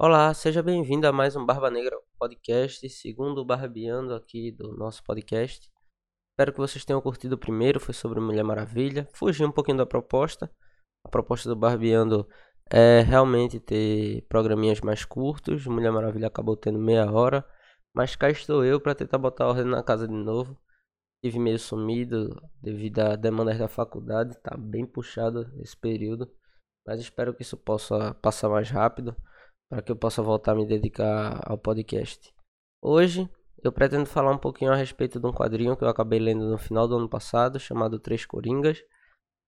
Olá, seja bem-vindo a mais um Barba Negra podcast, segundo Barbeando aqui do nosso podcast. Espero que vocês tenham curtido o primeiro, foi sobre Mulher Maravilha. Fugi um pouquinho da proposta. A proposta do Barbeando é realmente ter programinhas mais curtos. Mulher Maravilha acabou tendo meia hora, mas cá estou eu para tentar botar ordem na casa de novo. Tive meio sumido devido a demandas da faculdade, tá bem puxado esse período, mas espero que isso possa passar mais rápido para que eu possa voltar a me dedicar ao podcast. Hoje eu pretendo falar um pouquinho a respeito de um quadrinho que eu acabei lendo no final do ano passado, chamado Três Coringas.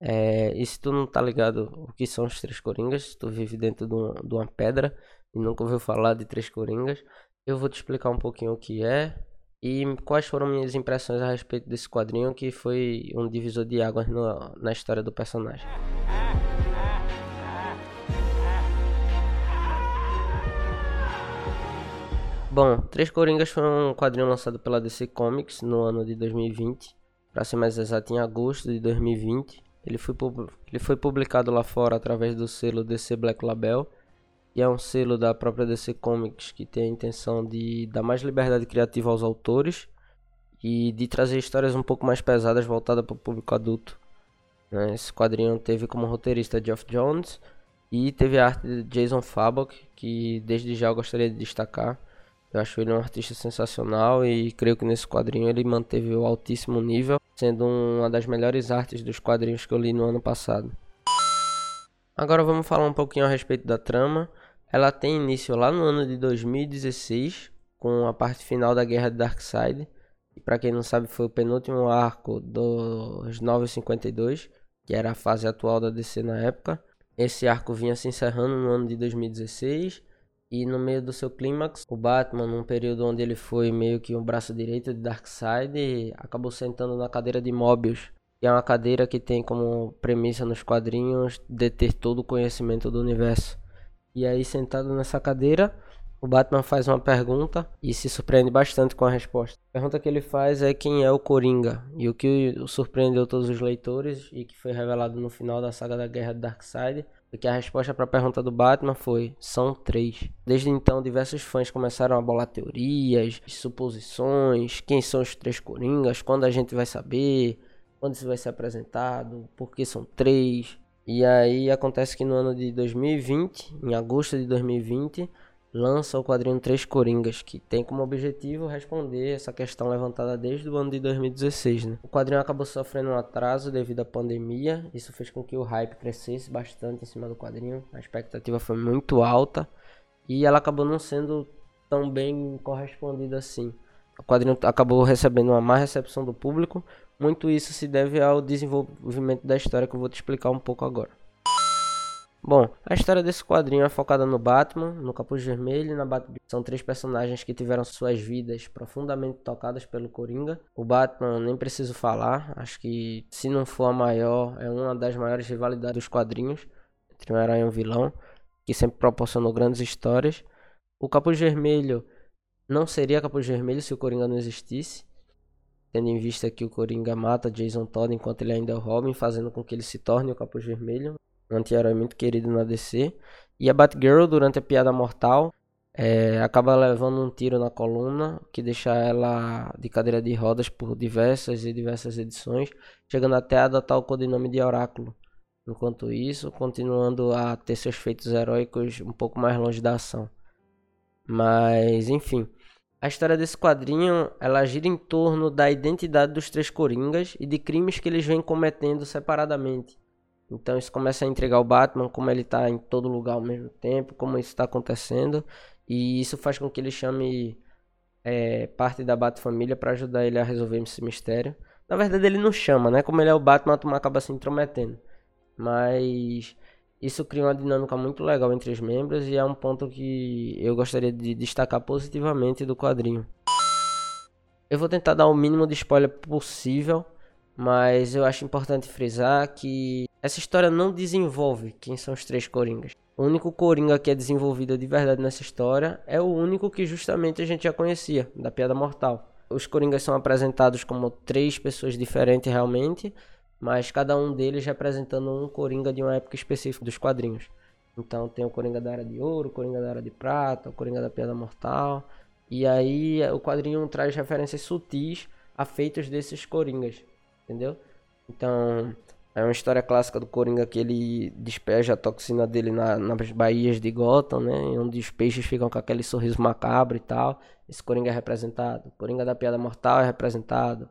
É, e se tu não tá ligado o que são os Três Coringas, se tu vive dentro de uma, de uma pedra e nunca ouviu falar de Três Coringas, eu vou te explicar um pouquinho o que é e quais foram minhas impressões a respeito desse quadrinho que foi um divisor de águas no, na história do personagem. Bom, Três Coringas foi um quadrinho lançado pela DC Comics no ano de 2020, para ser mais exato, em agosto de 2020. Ele foi, ele foi publicado lá fora através do selo DC Black Label que é um selo da própria DC Comics que tem a intenção de dar mais liberdade criativa aos autores e de trazer histórias um pouco mais pesadas voltadas para o público adulto. Né? Esse quadrinho teve como roteirista Geoff Jones e teve a arte de Jason Fabok, que desde já eu gostaria de destacar. Eu acho ele um artista sensacional e creio que nesse quadrinho ele manteve o altíssimo nível, sendo uma das melhores artes dos quadrinhos que eu li no ano passado. Agora vamos falar um pouquinho a respeito da trama. Ela tem início lá no ano de 2016, com a parte final da Guerra de Darkseid. E para quem não sabe, foi o penúltimo arco dos 952, que era a fase atual da DC na época. Esse arco vinha se encerrando no ano de 2016. E no meio do seu clímax, o Batman, num período onde ele foi meio que um braço direito de Darkseid, acabou sentando na cadeira de Mobius, que é uma cadeira que tem como premissa nos quadrinhos deter todo o conhecimento do universo. E aí, sentado nessa cadeira, o Batman faz uma pergunta e se surpreende bastante com a resposta. A pergunta que ele faz é quem é o Coringa. E o que surpreendeu todos os leitores e que foi revelado no final da saga da Guerra de Darkseid é que a resposta para a pergunta do Batman foi: são três. Desde então, diversos fãs começaram a bolar teorias, suposições, quem são os três Coringas, quando a gente vai saber, quando isso vai ser apresentado, por que são três. E aí acontece que no ano de 2020, em agosto de 2020, lança o quadrinho Três Coringas, que tem como objetivo responder essa questão levantada desde o ano de 2016. Né? O quadrinho acabou sofrendo um atraso devido à pandemia, isso fez com que o hype crescesse bastante em cima do quadrinho, a expectativa foi muito alta e ela acabou não sendo tão bem correspondida assim. O quadrinho acabou recebendo uma má recepção do público, muito isso se deve ao desenvolvimento da história que eu vou te explicar um pouco agora. Bom, a história desse quadrinho é focada no Batman, no Capuz Vermelho e na Batgirl. São três personagens que tiveram suas vidas profundamente tocadas pelo Coringa. O Batman, nem preciso falar, acho que se não for a maior, é uma das maiores rivalidades dos quadrinhos entre um herói e um vilão, que sempre proporcionou grandes histórias. O Capuz Vermelho não seria Capuz Vermelho se o Coringa não existisse tendo em vista que o Coringa mata Jason Todd enquanto ele ainda é o Robin, fazendo com que ele se torne o Capuz Vermelho, anti-herói muito querido na DC. E a Batgirl, durante a piada mortal, é, acaba levando um tiro na coluna, que deixa ela de cadeira de rodas por diversas e diversas edições, chegando até a adotar o codinome de Oráculo. Enquanto isso, continuando a ter seus feitos heróicos um pouco mais longe da ação. Mas, enfim, a história desse quadrinho, ela gira em torno da identidade dos três coringas e de crimes que eles vêm cometendo separadamente. Então isso começa a entregar o Batman como ele está em todo lugar ao mesmo tempo, como isso está acontecendo. E isso faz com que ele chame é, parte da Bat-família para ajudar ele a resolver esse mistério. Na verdade ele não chama, né? Como ele é o Batman, a turma acaba se intrometendo. Mas isso cria uma dinâmica muito legal entre os membros e é um ponto que eu gostaria de destacar positivamente do quadrinho. Eu vou tentar dar o mínimo de spoiler possível, mas eu acho importante frisar que essa história não desenvolve quem são os três Coringas. O único Coringa que é desenvolvido de verdade nessa história é o único que justamente a gente já conhecia, da Piada Mortal. Os Coringas são apresentados como três pessoas diferentes realmente, mas cada um deles representando um coringa de uma época específica dos quadrinhos. Então tem o Coringa da Era de Ouro, o Coringa da Era de Prata, o Coringa da Piada Mortal. E aí o quadrinho traz referências sutis a feitos desses Coringas, entendeu? Então é uma história clássica do Coringa que ele despeja a toxina dele na, nas baías de Gotham, né? Onde os peixes ficam com aquele sorriso macabro e tal. Esse Coringa é representado. Coringa da Piada Mortal é representado.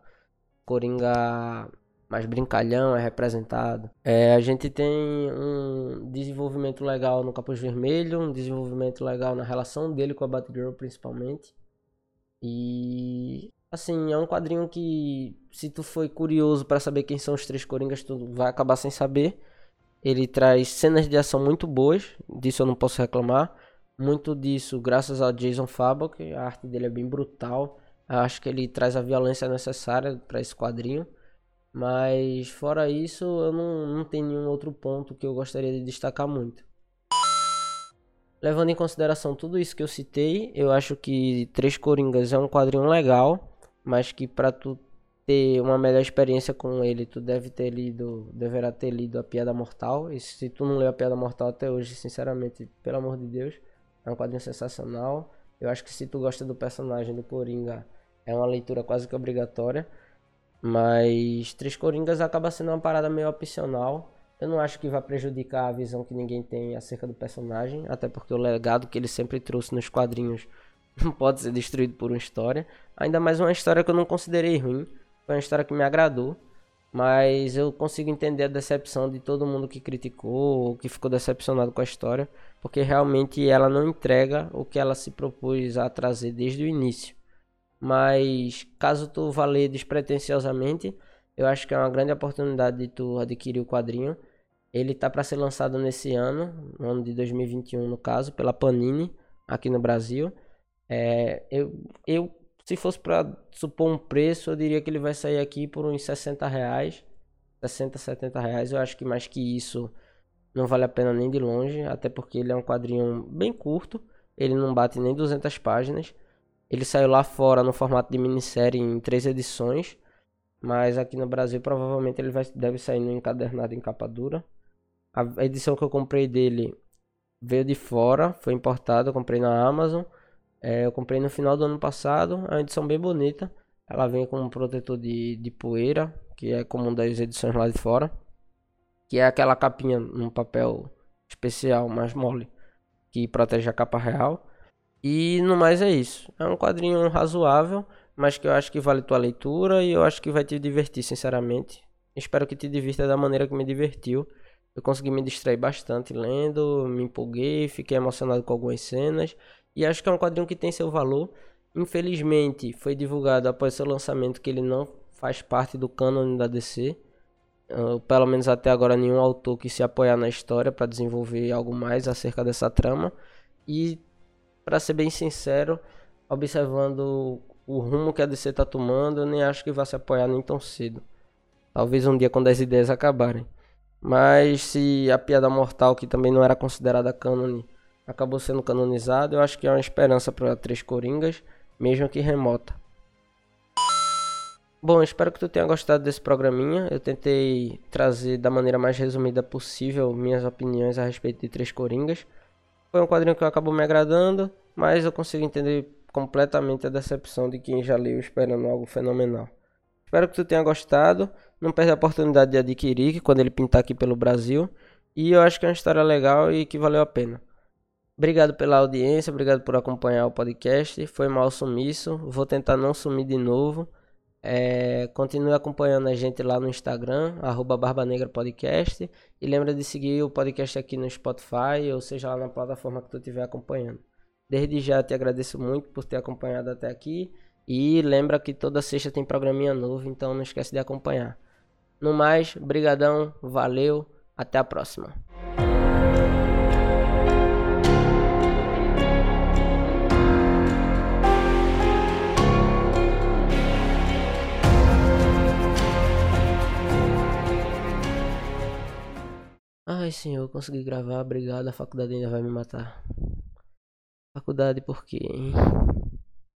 Coringa mais brincalhão é representado. É, a gente tem um desenvolvimento legal no Capuz Vermelho, um desenvolvimento legal na relação dele com a Batgirl principalmente. E assim, é um quadrinho que se tu foi curioso para saber quem são os três Coringas, tu vai acabar sem saber. Ele traz cenas de ação muito boas, disso eu não posso reclamar. Muito disso graças ao Jason Fabok, a arte dele é bem brutal. Acho que ele traz a violência necessária para esse quadrinho. Mas fora isso, eu não, não tenho nenhum outro ponto que eu gostaria de destacar muito. Levando em consideração tudo isso que eu citei, eu acho que Três Coringas é um quadrinho legal, mas que para tu ter uma melhor experiência com ele, tu deve ter lido, deverá ter lido A Piada Mortal. E se tu não leu A Piada Mortal até hoje, sinceramente, pelo amor de Deus, é um quadrinho sensacional. Eu acho que se tu gosta do personagem do Coringa, é uma leitura quase que obrigatória. Mas Três Coringas acaba sendo uma parada meio opcional. Eu não acho que vai prejudicar a visão que ninguém tem acerca do personagem, até porque o legado que ele sempre trouxe nos quadrinhos não pode ser destruído por uma história. Ainda mais uma história que eu não considerei ruim, foi uma história que me agradou, mas eu consigo entender a decepção de todo mundo que criticou ou que ficou decepcionado com a história, porque realmente ela não entrega o que ela se propôs a trazer desde o início. Mas caso tu vá ler despretensiosamente, eu acho que é uma grande oportunidade de tu adquirir o quadrinho. Ele tá para ser lançado nesse ano, no ano de 2021 no caso, pela Panini aqui no Brasil. É, eu, eu se fosse para supor um preço, eu diria que ele vai sair aqui por uns 60 reais, 60, 70 reais. Eu acho que mais que isso não vale a pena nem de longe, até porque ele é um quadrinho bem curto, ele não bate nem 200 páginas. Ele saiu lá fora no formato de minissérie em três edições. Mas aqui no Brasil provavelmente ele vai, deve sair no encadernado em capa dura. A edição que eu comprei dele veio de fora, foi importada, comprei na Amazon. É, eu comprei no final do ano passado, é uma edição bem bonita. Ela vem com um protetor de, de poeira, que é comum das edições lá de fora. Que é aquela capinha num papel especial, mais mole, que protege a capa real. E no mais é isso. É um quadrinho razoável, mas que eu acho que vale tua leitura e eu acho que vai te divertir, sinceramente. Espero que te divirta da maneira que me divertiu. Eu consegui me distrair bastante lendo, me empolguei, fiquei emocionado com algumas cenas e acho que é um quadrinho que tem seu valor. Infelizmente, foi divulgado após seu lançamento que ele não faz parte do cânone da DC. Uh, pelo menos até agora nenhum autor que se apoiar na história para desenvolver algo mais acerca dessa trama. E para ser bem sincero, observando o rumo que a DC está tomando, eu nem acho que vai se apoiar nem tão cedo. Talvez um dia quando as ideias acabarem. Mas se a Piada Mortal, que também não era considerada cânone, acabou sendo canonizado, eu acho que é uma esperança para Três Coringas, mesmo que remota. Bom, espero que tu tenha gostado desse programinha. Eu tentei trazer da maneira mais resumida possível minhas opiniões a respeito de Três Coringas. Foi um quadrinho que acabou me agradando, mas eu consigo entender completamente a decepção de quem já leu esperando algo fenomenal. Espero que tu tenha gostado. Não perde a oportunidade de adquirir quando ele pintar aqui pelo Brasil. E eu acho que é uma história legal e que valeu a pena. Obrigado pela audiência, obrigado por acompanhar o podcast. Foi mal sumiço, vou tentar não sumir de novo. É, continue acompanhando a gente lá no Instagram, arroba Barba Negra Podcast. E lembra de seguir o podcast aqui no Spotify, ou seja, lá na plataforma que tu estiver acompanhando. Desde já te agradeço muito por ter acompanhado até aqui. E lembra que toda sexta tem programinha novo, então não esquece de acompanhar. No mais, brigadão, valeu, até a próxima. Ai, senhor, consegui gravar. Obrigado. A faculdade ainda vai me matar. Faculdade por quê, hein?